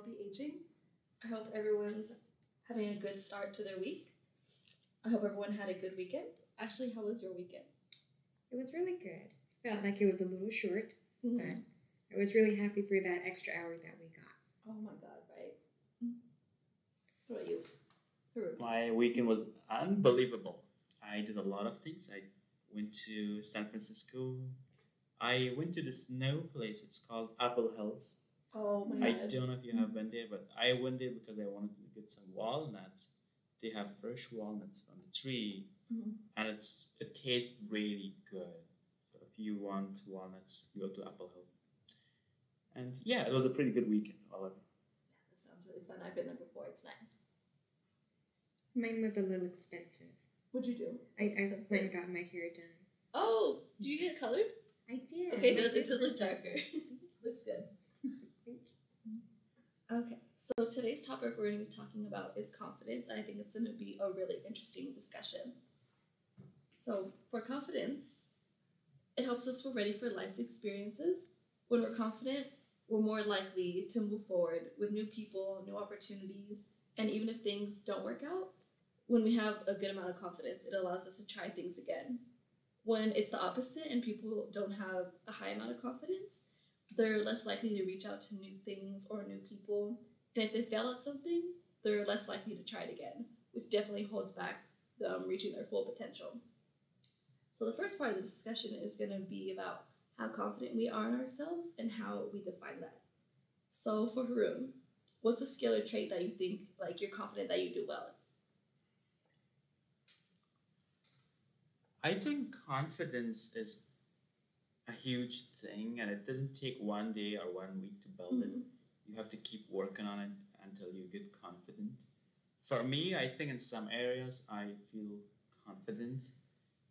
Healthy Aging. I hope everyone's having a good start to their week. I hope everyone had a good weekend. Ashley, how was your weekend? It was really good. Felt like it was a little short, Mhm. but I was really happy for that extra hour that we got. Oh my god, right? What about you? My weekend was unbelievable. I did a lot of things. I went to San Francisco. I went to the snow place. It's called Apple Hills. Oh my I god. don't know if you have been there, but I went there because I wanted to get some walnuts. They have fresh walnuts on the tree, Mhm. and it's it tastes really good. So if you want walnuts, go to Apple Hill. And yeah, it was a pretty good weekend. All of it. Yeah, that sounds really fun. I've been there before. It's nice. Mine was a little expensive. What'd you do? I, I went and got my hair done. Oh, do you get it colored? I did. Okay, My then it's a little darker. Looks good. Okay, so today's topic we're going to be talking about is confidence, and I think it's going to be a really interesting discussion. So, for confidence, it helps us feel ready for life's experiences. When we're confident, we're more likely to move forward with new people, new opportunities, and even if things don't work out, when we have a good amount of confidence, it allows us to try things again. When it's the opposite and people don't have a high amount of confidence, they're less likely to reach out to new things or new people. And if they fail at something, they're less likely to try it again, which definitely holds back them um, reaching their full potential. So, the first part of the discussion is going to be about how confident we are in ourselves and how we define that. So, for Haroon, what's a skill or trait that you think like you're confident that you do well? I think confidence is a huge thing, and it doesn't take one day or one week to build it. Mhm. You have to keep working on it until you get confident. For me, I think in some areas I feel confident.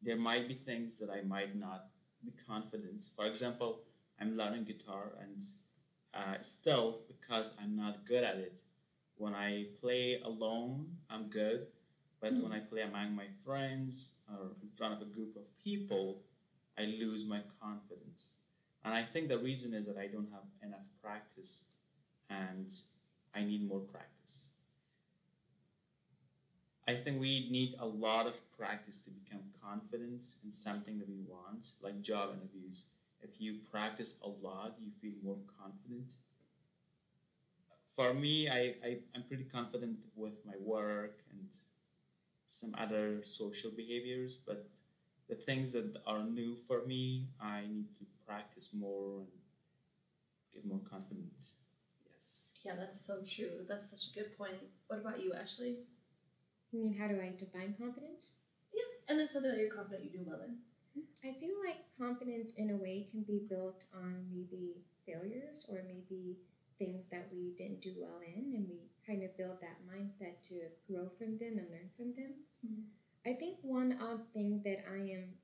There might be things that I might not be confident. For example, I'm learning guitar, and uh, still because I'm not good at it. When I play alone, I'm good, but when I play among my friends or in front of a group of people, I lose my confidence. And I think the reason is that I don't have enough practice and I need more practice. I think we need a lot of practice to become confident in something that we want, like job interviews. If you practice a lot, you feel more confident. For me, I, I, I'm pretty confident with my work and some other social behaviors, but the things that are new for me, I need to practice more and get more confident. Yes. Yeah, that's so true. That's such a good point. What about you, Ashley? I mean, how do I define confidence? Yeah, and then something that you're confident you do well in. I feel like confidence in a way can be built on maybe failures or maybe things that we didn't do well in, and we kind of build that mindset to grow from them and learn from them. Mhm. I think one odd thing that I am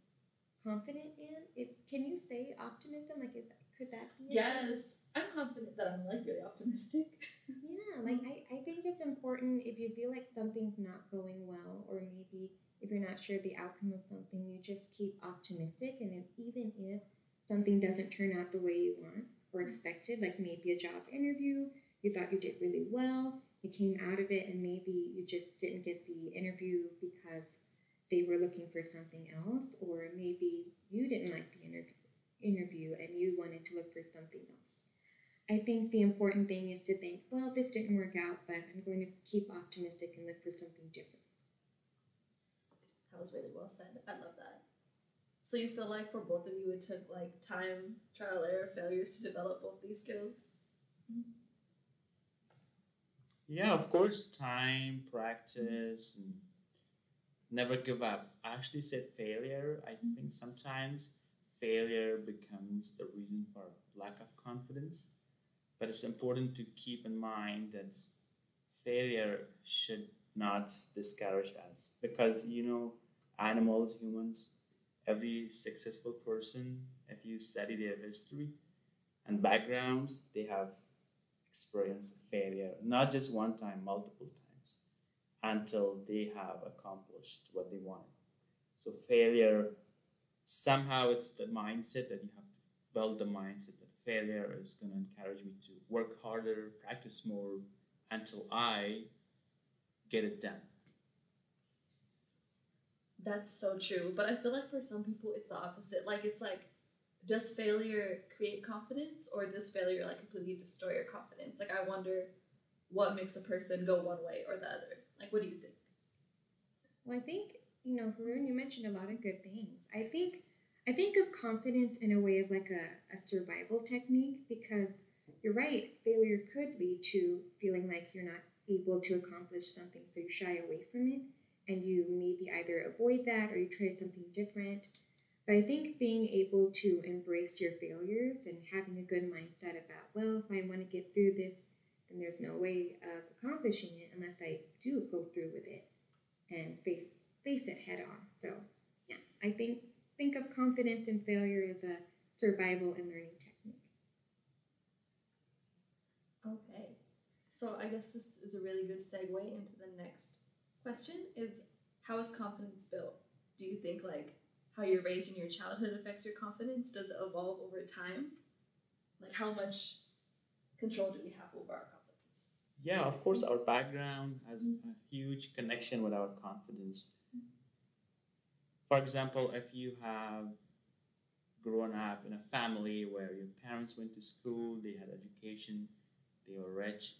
confident in, it, can you say optimism? Like, is could that be? Yes, I'm confident that I'm like really optimistic. Yeah, like I, I think it's important if you feel like something's not going well, or maybe if you're not sure the outcome of something, you just keep optimistic. And if, even if something doesn't turn out the way you want or expected, like maybe a job interview, you thought you did really well, you came out of it, and maybe you just didn't get the interview because they were looking for something else, or maybe you didn't like the interview interview and you wanted to look for something else. I think the important thing is to think, well, this didn't work out, but I'm going to keep optimistic and look for something different. That was really well said. I love that. So you feel like for both of you it took like time, trial, error, failures to develop both these skills? Yeah, of course, time, practice, and never give up. I actually said failure. I mm-hmm. think sometimes failure becomes the reason for lack of confidence. But it's important to keep in mind that failure should not discourage us because, you know, animals, humans, every successful person, if you study their history and backgrounds, they have experienced failure, not just one time, multiple times, until they have accomplished what they wanted. So failure, somehow it's the mindset that you have to build the mindset that failure is going to encourage me to work harder, practice more until I get it done. That's so true. But I feel like for some people it's the opposite. Like it's like does failure create confidence or does failure like completely destroy your confidence? Like I wonder what makes a person go one way or the other. Like what do you think? Well, I think you know, Haroon, you mentioned a lot of good things. I think I think of confidence in a way of like a, a survival technique because you're right, failure could lead to feeling like you're not able to accomplish something, so you shy away from it and you maybe either avoid that or you try something different. But I think being able to embrace your failures and having a good mindset about, well, if I want to get through this, then there's no way of accomplishing it unless I do go through with it and face face it head on. So yeah, I think think of confidence and failure as a survival and learning technique. Okay. So I guess this is a really good segue into the next question is how is confidence built? Do you think like how you're raised in your childhood affects your confidence? Does it evolve over time? Like how much control do we have over our confidence? Yeah, of course, our background has mm-hmm. a huge connection with our confidence. For example, if you have grown up in a family where your parents went to school, they had education, they were rich,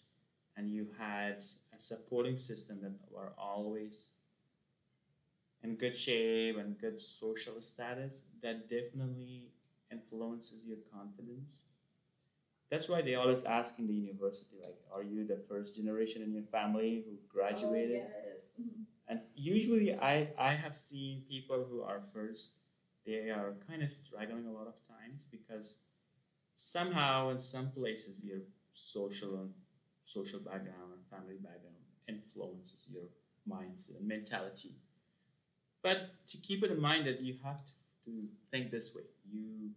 and you had a supporting system that were always in good shape and good social status, that definitely influences your confidence. That's why they always ask in the university, like, are you the first generation in your family who graduated? Oh, yes. Mhm. And usually, I, I have seen people who are first, they are kind of struggling a lot of times because somehow, in some places, your social and social background and family background influences your mindset and mentality. But to keep it in mind that you have to, to think this way, you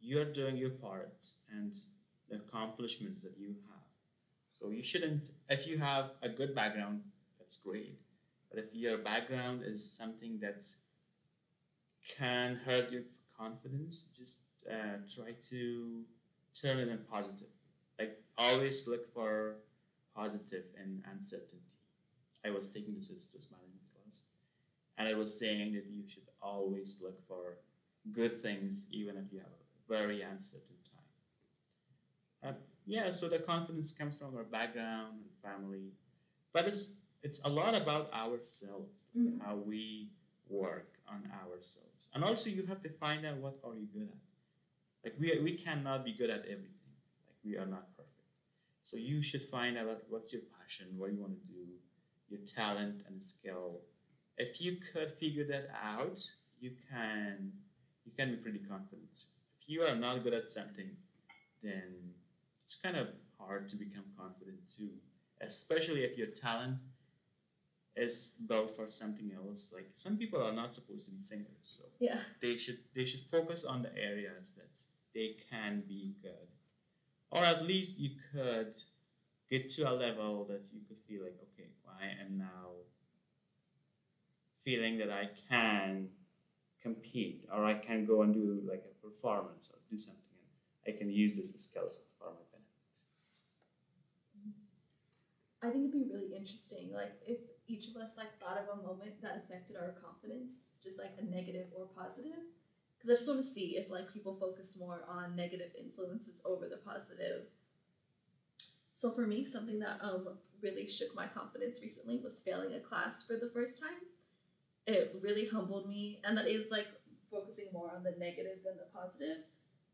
you're doing your part and the accomplishments that you have. So you shouldn't if you have a good background, that's great. But if your background is something that can hurt your confidence, just uh, try to turn it in positive. Like always look for positive in uncertainty. I was taking the systems management class, and I was saying that you should always look for good things, even if you have a very uncertain. Uh, yeah, so the confidence comes from our background and family, but it's it's a lot about ourselves, like Mhm. how we work on ourselves, and also you have to find out what are you good at. Like we we cannot be good at everything. Like we are not perfect. So you should find out what's your passion, what you want to do, your talent and skill. If you could figure that out, you can you can be pretty confident. If you are not good at something, then it's kind of hard to become confident too. Especially if your talent is built for something else. Like some people are not supposed to be singers, so Yeah. they should they should focus on the areas that they can be good or at least you could get to a level that you could feel like okay i am now feeling that i can compete or i can go and do like a performance or do something and i can use this skills for my benefit I think it'd be really interesting, like if each of us like thought of a moment that affected our confidence, just like a negative or positive. Because I just want to see if like people focus more on negative influences over the positive. So for me, something that um really shook my confidence recently was failing a class for the first time. It really humbled me, and that is like focusing more on the negative than the positive.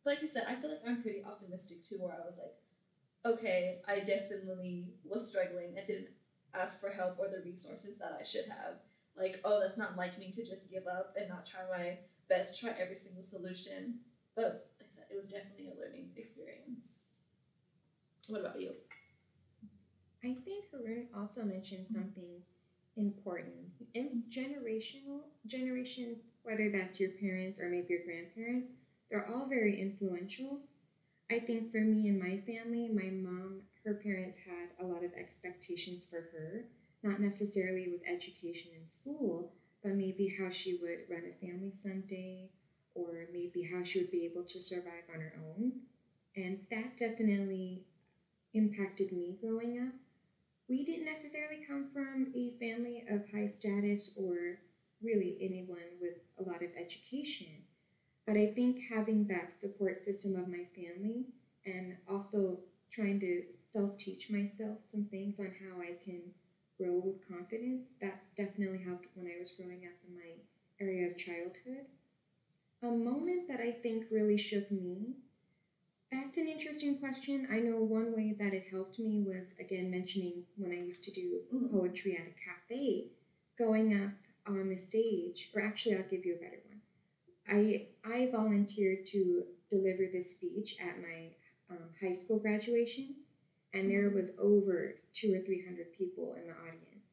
But like you said, I feel like I'm pretty optimistic too, where I was like okay, I definitely was struggling and didn't ask for help or the resources that I should have. Like, oh, that's not like me to just give up and not try my best, try every single solution. But like I said, it was definitely a learning experience. What about you? I think Haroon also mentioned something important. In generational generation, whether that's your parents or maybe your grandparents, they're all very influential. I think for me and my family, my mom, her parents had a lot of expectations for her, not necessarily with education in school, but maybe how she would run a family someday, or maybe how she would be able to survive on her own. And that definitely impacted me growing up. We didn't necessarily come from a family of high status or really anyone with a lot of education. But I think having that support system of my family and also trying to self teach myself some things on how I can grow with confidence, that definitely helped when I was growing up in my area of childhood. A moment that I think really shook me. That's an interesting question. I know one way that it helped me was again mentioning when I used to do Mhm. poetry at a cafe, going up on the stage, or actually, I'll give you a better one. I I volunteered to deliver this speech at my um, high school graduation, and there was over two or three hundred people in the audience,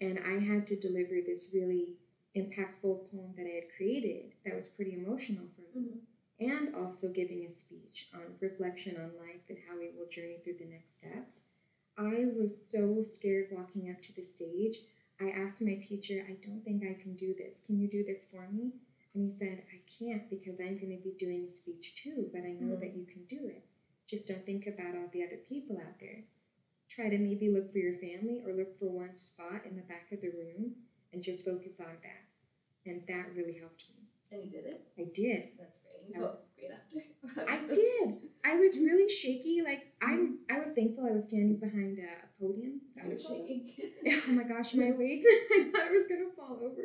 and I had to deliver this really impactful poem that I had created that was pretty emotional for me, Mhm. and also giving a speech on reflection on life and how we will journey through the next steps. I was so scared walking up to the stage. I asked my teacher, I don't think I can do this. Can you do this for me? And he said, I can't because I'm going to be doing a speech too, but I know Mhm. that you can do it. Just don't think about all the other people out there. Try to maybe look for your family or look for one spot in the back of the room and just focus on that. And that really helped me. And you did it. I did. That's great. You felt great after. I did. I was really shaky. Like I'm. I was thankful I was standing behind a, podium. So That you're was shaking. Oh my gosh, my legs! I thought I was gonna fall over.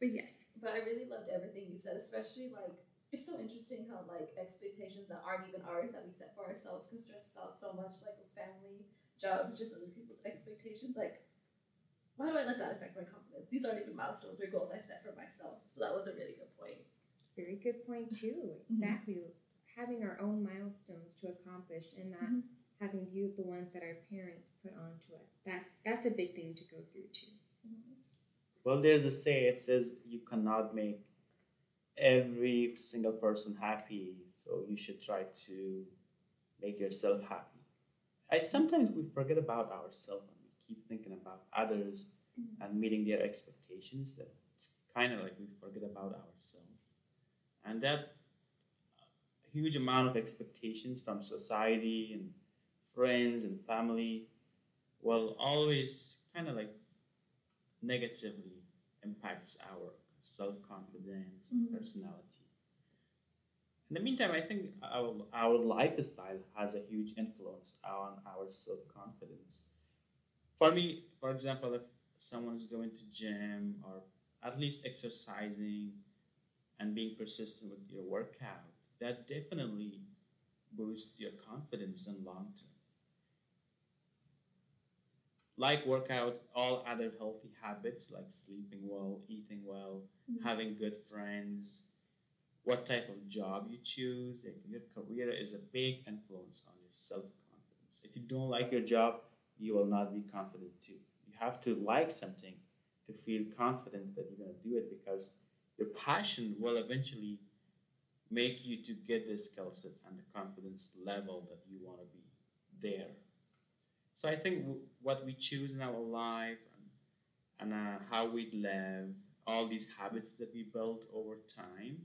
but yes, But I really loved everything you said, especially like it's so interesting how like expectations that aren't even ours that we set for ourselves can stress us out so much, like with family, jobs, just other people's expectations. Like, why do I let that affect my confidence? These aren't even milestones or goals I set for myself. So that was a really good point. very good point too. Exactly, having our own milestones to accomplish and not Mhm. having to use the ones that our parents put onto us. That's that's a big thing to go through too. Well, there's a say it says you cannot make every single person happy, so you should try to make yourself happy. I sometimes we forget about ourselves and we keep thinking about others Mhm. and meeting their expectations. That kind of like we forget about ourselves, and that huge amount of expectations from society and friends and family will always kind of like negatively impacts our self confidence and Mhm. personality. In the meantime, I think our, our lifestyle has a huge influence on our self confidence. For me, for example, if someone's going to gym or at least exercising and being persistent with your workout, that definitely boosts your confidence in long term like workout, all other healthy habits like sleeping well, eating well, Mhm. having good friends, what type of job you choose, like your career is a big influence on your self confidence. If you don't like your job, you will not be confident too. You have to like something to feel confident that you're going to do it because your passion will eventually make you to get the skill set and the confidence level that you want to be there. So I think w- what we choose in our life and, and uh, how we live, all these habits that we build over time,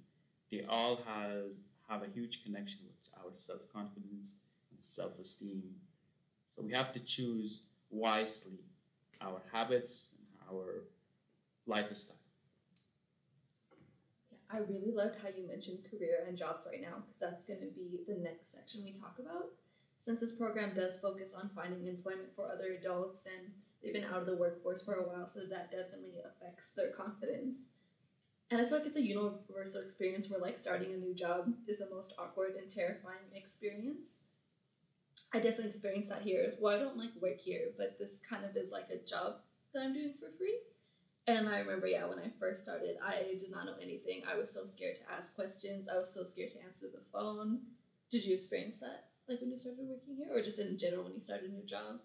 they all has have a huge connection with our self confidence and self esteem. So we have to choose wisely our habits and our lifestyle. Yeah, I really loved how you mentioned career and jobs right now because that's going to be the next section we talk about. Since this program does focus on finding employment for other adults and they've been out of the workforce for a while, so that definitely affects their confidence. And I feel like it's a universal experience where like starting a new job is the most awkward and terrifying experience. I definitely experienced that here. Well, I don't like work here, but this kind of is like a job that I'm doing for free. And I remember, yeah, when I first started, I did not know anything. I was so scared to ask questions. I was so scared to answer the phone. Did you experience that, like when you started working here, or just in general when you started a new job?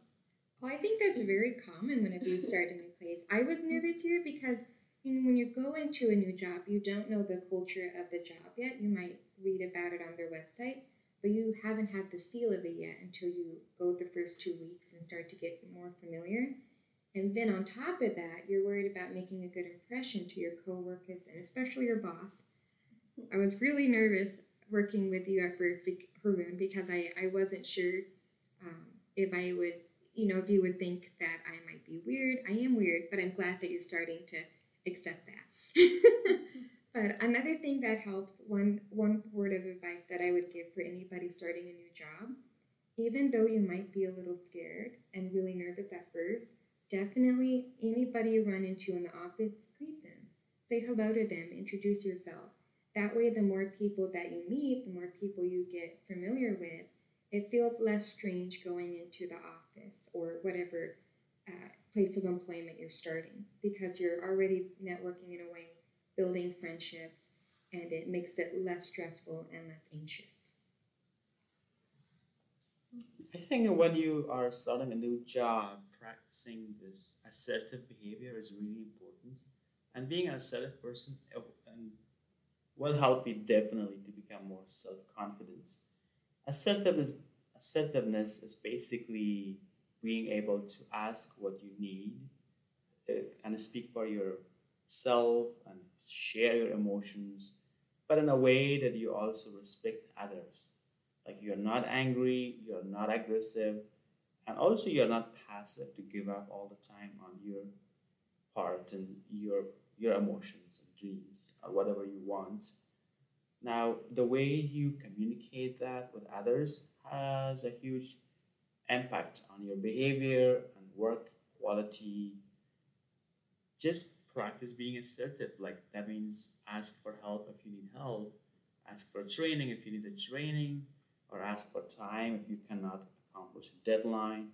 Well, I think that's very common whenever you start a new place. I was nervous here because you know when you go into a new job, you don't know the culture of the job yet. You might read about it on their website, but you haven't had the feel of it yet until you go the first two weeks and start to get more familiar. And then on top of that, you're worried about making a good impression to your coworkers and especially your boss. I was really nervous working with you at first, Haroon, because I, I wasn't sure um, if I would, you know, if you would think that I might be weird. I am weird, but I'm glad that you're starting to accept that. but another thing that helps, one one word of advice that I would give for anybody starting a new job, even though you might be a little scared and really nervous at first, definitely anybody you run into in the office, greet them. Say hello to them, introduce yourself. That way, the more people that you meet, the more people you get familiar with, it feels less strange going into the office or whatever uh, place of employment you're starting because you're already networking in a way, building friendships, and it makes it less stressful and less anxious. I think when you are starting a new job, practicing this assertive behavior is really important. And being an assertive person and will help you definitely to become more self confident. Assertiveness, assertiveness is basically being able to ask what you need uh, and speak for yourself and share your emotions, but in a way that you also respect others. Like you're not angry, you're not aggressive, and also you're not passive to give up all the time on your part and your your emotions and dreams or whatever you want. Now, the way you communicate that with others has a huge impact on your behavior and work quality. Just practice being assertive. Like that means ask for help if you need help, ask for training if you need a training, or ask for time if you cannot accomplish a deadline.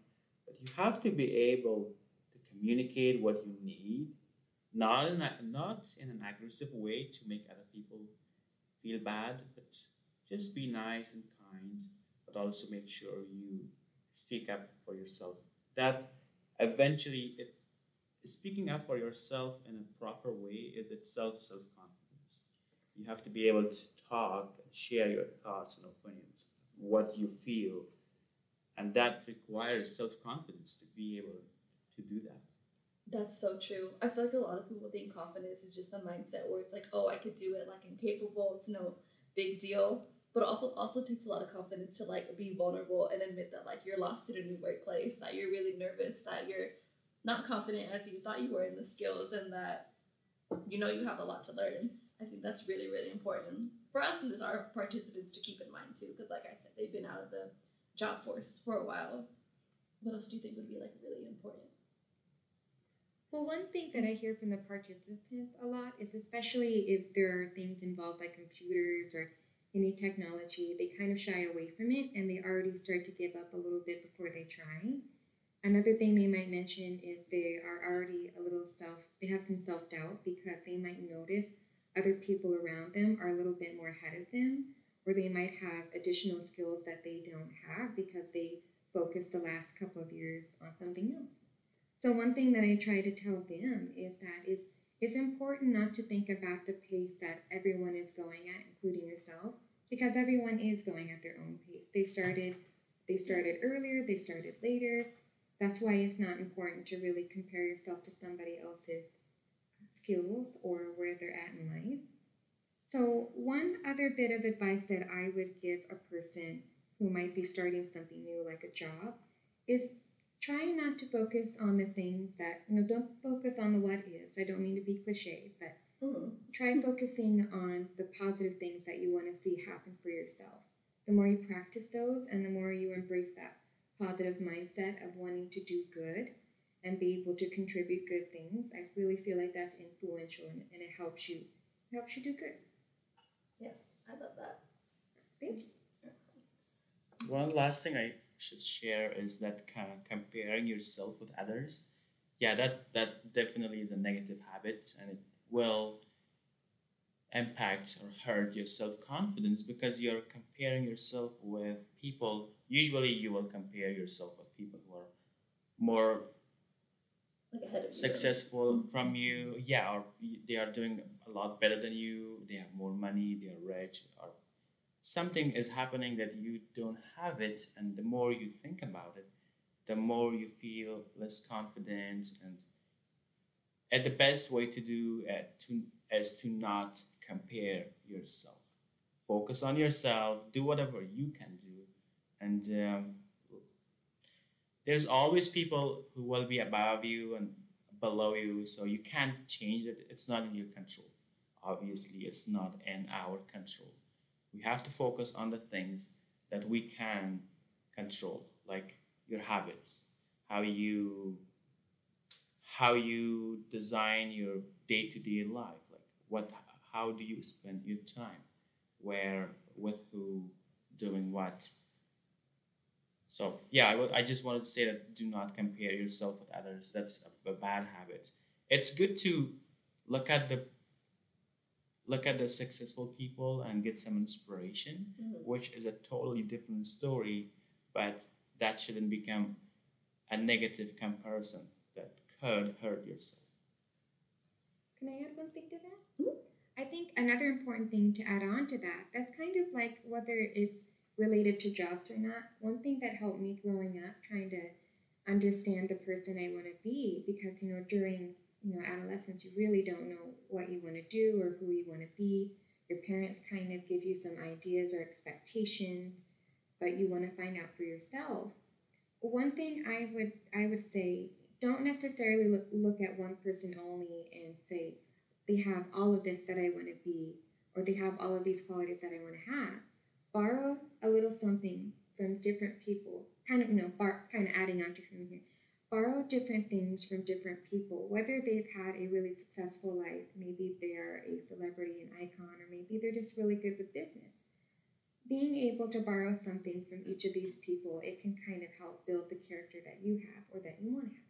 But you have to be able communicate what you need, not in a, not in an aggressive way to make other people feel bad, but just be nice and kind, but also make sure you speak up for yourself. That eventually it speaking up for yourself in a proper way is itself self confidence. You have to be able to talk and share your thoughts and opinions, what you feel, and that requires self confidence to be able to do that. That's so true. I feel like a lot of people think confidence is just the mindset where it's like, oh, I could do it, like I'm capable, it's no big deal. But it also takes a lot of confidence to like be vulnerable and admit that like you're lost in a new workplace, that you're really nervous, that you're not confident as you thought you were in the skills, and that you know you have a lot to learn. I think that's really really important for us and as our participants to keep in mind too, because like I said, they've been out of the job force for a while. What else do you think would be like really important? Well, one thing that I hear from the participants a lot is especially if there are things involved like computers or any technology, they kind of shy away from it and they already start to give up a little bit before they try. Another thing they might mention is they are already a little self, they have some self doubt because they might notice other people around them are a little bit more ahead of them, or they might have additional skills that they don't have because they focused the last couple of years on something else. So one thing that I try to tell them is that is it's important not to think about the pace that everyone is going at, including yourself, because everyone is going at their own pace. They started they started earlier, they started later. That's why it's not important to really compare yourself to somebody else's skills or where they're at in life. So, one other bit of advice that I would give a person who might be starting something new, like a job, is try not to focus on the things that, you know, don't focus on the what ifs. I don't mean to be cliche, but Mm. try focusing on the positive things that you want to see happen for yourself. The more you practice those and the more you embrace that positive mindset of wanting to do good and be able to contribute good things, I really feel like that's influential and, and it helps you it helps you do good. Yes, I love that. Thank you. One last thing I should share is that kind of comparing yourself with others. Yeah, that that definitely is a negative habit, and it will impact or hurt your self confidence because you're comparing yourself with people. Usually, you will compare yourself with people who are more Like ahead you. successful mm-hmm. from you yeah or they are doing a lot better than you they have more money they are rich or something is happening that you don't have it and the more you think about it the more you feel less confident and and the best way to do uh, to is to not compare yourself focus on yourself, do whatever you can do, and um, there's always people who will be above you and below you, so you can't change it. It's not in your control. Obviously, it's not in our control. We have to focus on the things that we can control, like your habits, how you how you design your day-to-day life like what how do you spend your time where with who doing what. So yeah I would- I just wanted to say that do not compare yourself with others. That's a, a bad habit. It's good to look at the look at the successful people and get some inspiration Mhm. which is a totally different story but that shouldn't become a negative comparison that could hurt yourself Can I add one thing to that? Mhm. I think another important thing to add on to that, that's kind of like whether it's related to jobs or not. One thing that helped me growing up, trying to understand the person I want to be, because you know during you know adolescence you really don't know what you want to do or who you want to be. Your parents kind of give you some ideas or expectations, but you want to find out for yourself. One thing I would I would say don't necessarily look, look at one person only and say they have all of this that I want to be or they have all of these qualities that I want to have. Borrow a little something from different people, kind of you know, bar, kind of adding on to him here. Borrow different things from different people, whether they've had a really successful life, maybe they're a celebrity, an icon, or maybe they're just really good with business. Being able to borrow something from each of these people, it can kind of help build the character that you have or that you want to have.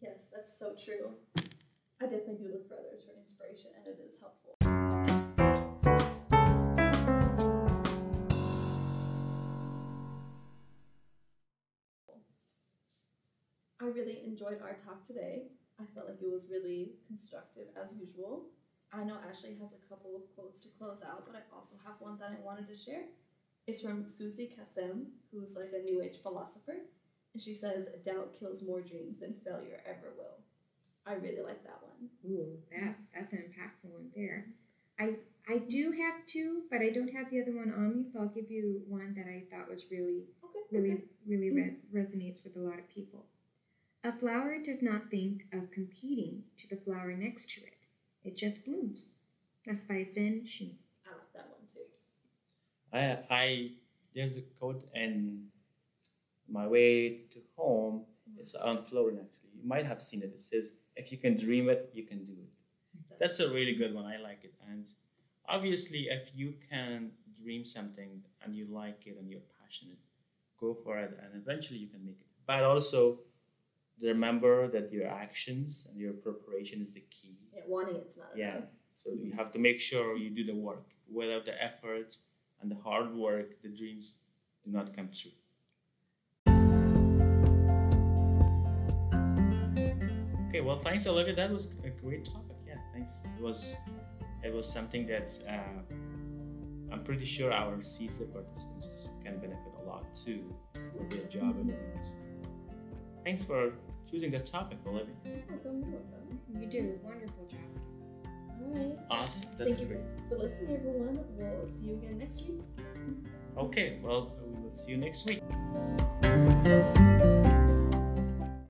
Yes, that's so true. I definitely do look for others for inspiration, and it is helpful. Really enjoyed our talk today. I felt like it was really constructive as usual. I know Ashley has a couple of quotes to close out, but I also have one that I wanted to share. It's from Suzy Kassem, who's like a New Age philosopher. And she says, Doubt kills more dreams than failure ever will. I really like that one. Ooh, that mm-hmm. that's an impactful one there. I I do have two, but I don't have the other one on me, so I'll give you one that I thought was really, Okay. really, okay. really re- mm-hmm. resonates with a lot of people. A flower does not think of competing to the flower next to it. It just blooms. That's by Zen Shin. I like that one too. I, I there's a quote and my way to home. Mm-hmm. It's on Florida actually. You might have seen it. It says, "If you can dream it, you can do it." That's a really good one. I like it. And obviously, if you can dream something and you like it and you're passionate, go for it, and eventually you can make it. But also, remember that your actions and your preparation is the key. Yeah, wanting it's not Yeah. enough. So you have to make sure you do the work. Without the effort and the hard work, the dreams do not come true. Okay, well, thanks, Olivia. That was a great topic. Yeah, thanks. It was, it was something that uh, I'm pretty sure our CISA participants can benefit a lot too with their job interviews. Thanks for choosing the topic, Olivia. You're welcome, you're did a wonderful job. All right. Awesome. That's Thank great. you for listening, everyone. We'll see you again next week. Okay, well, we will see you next week.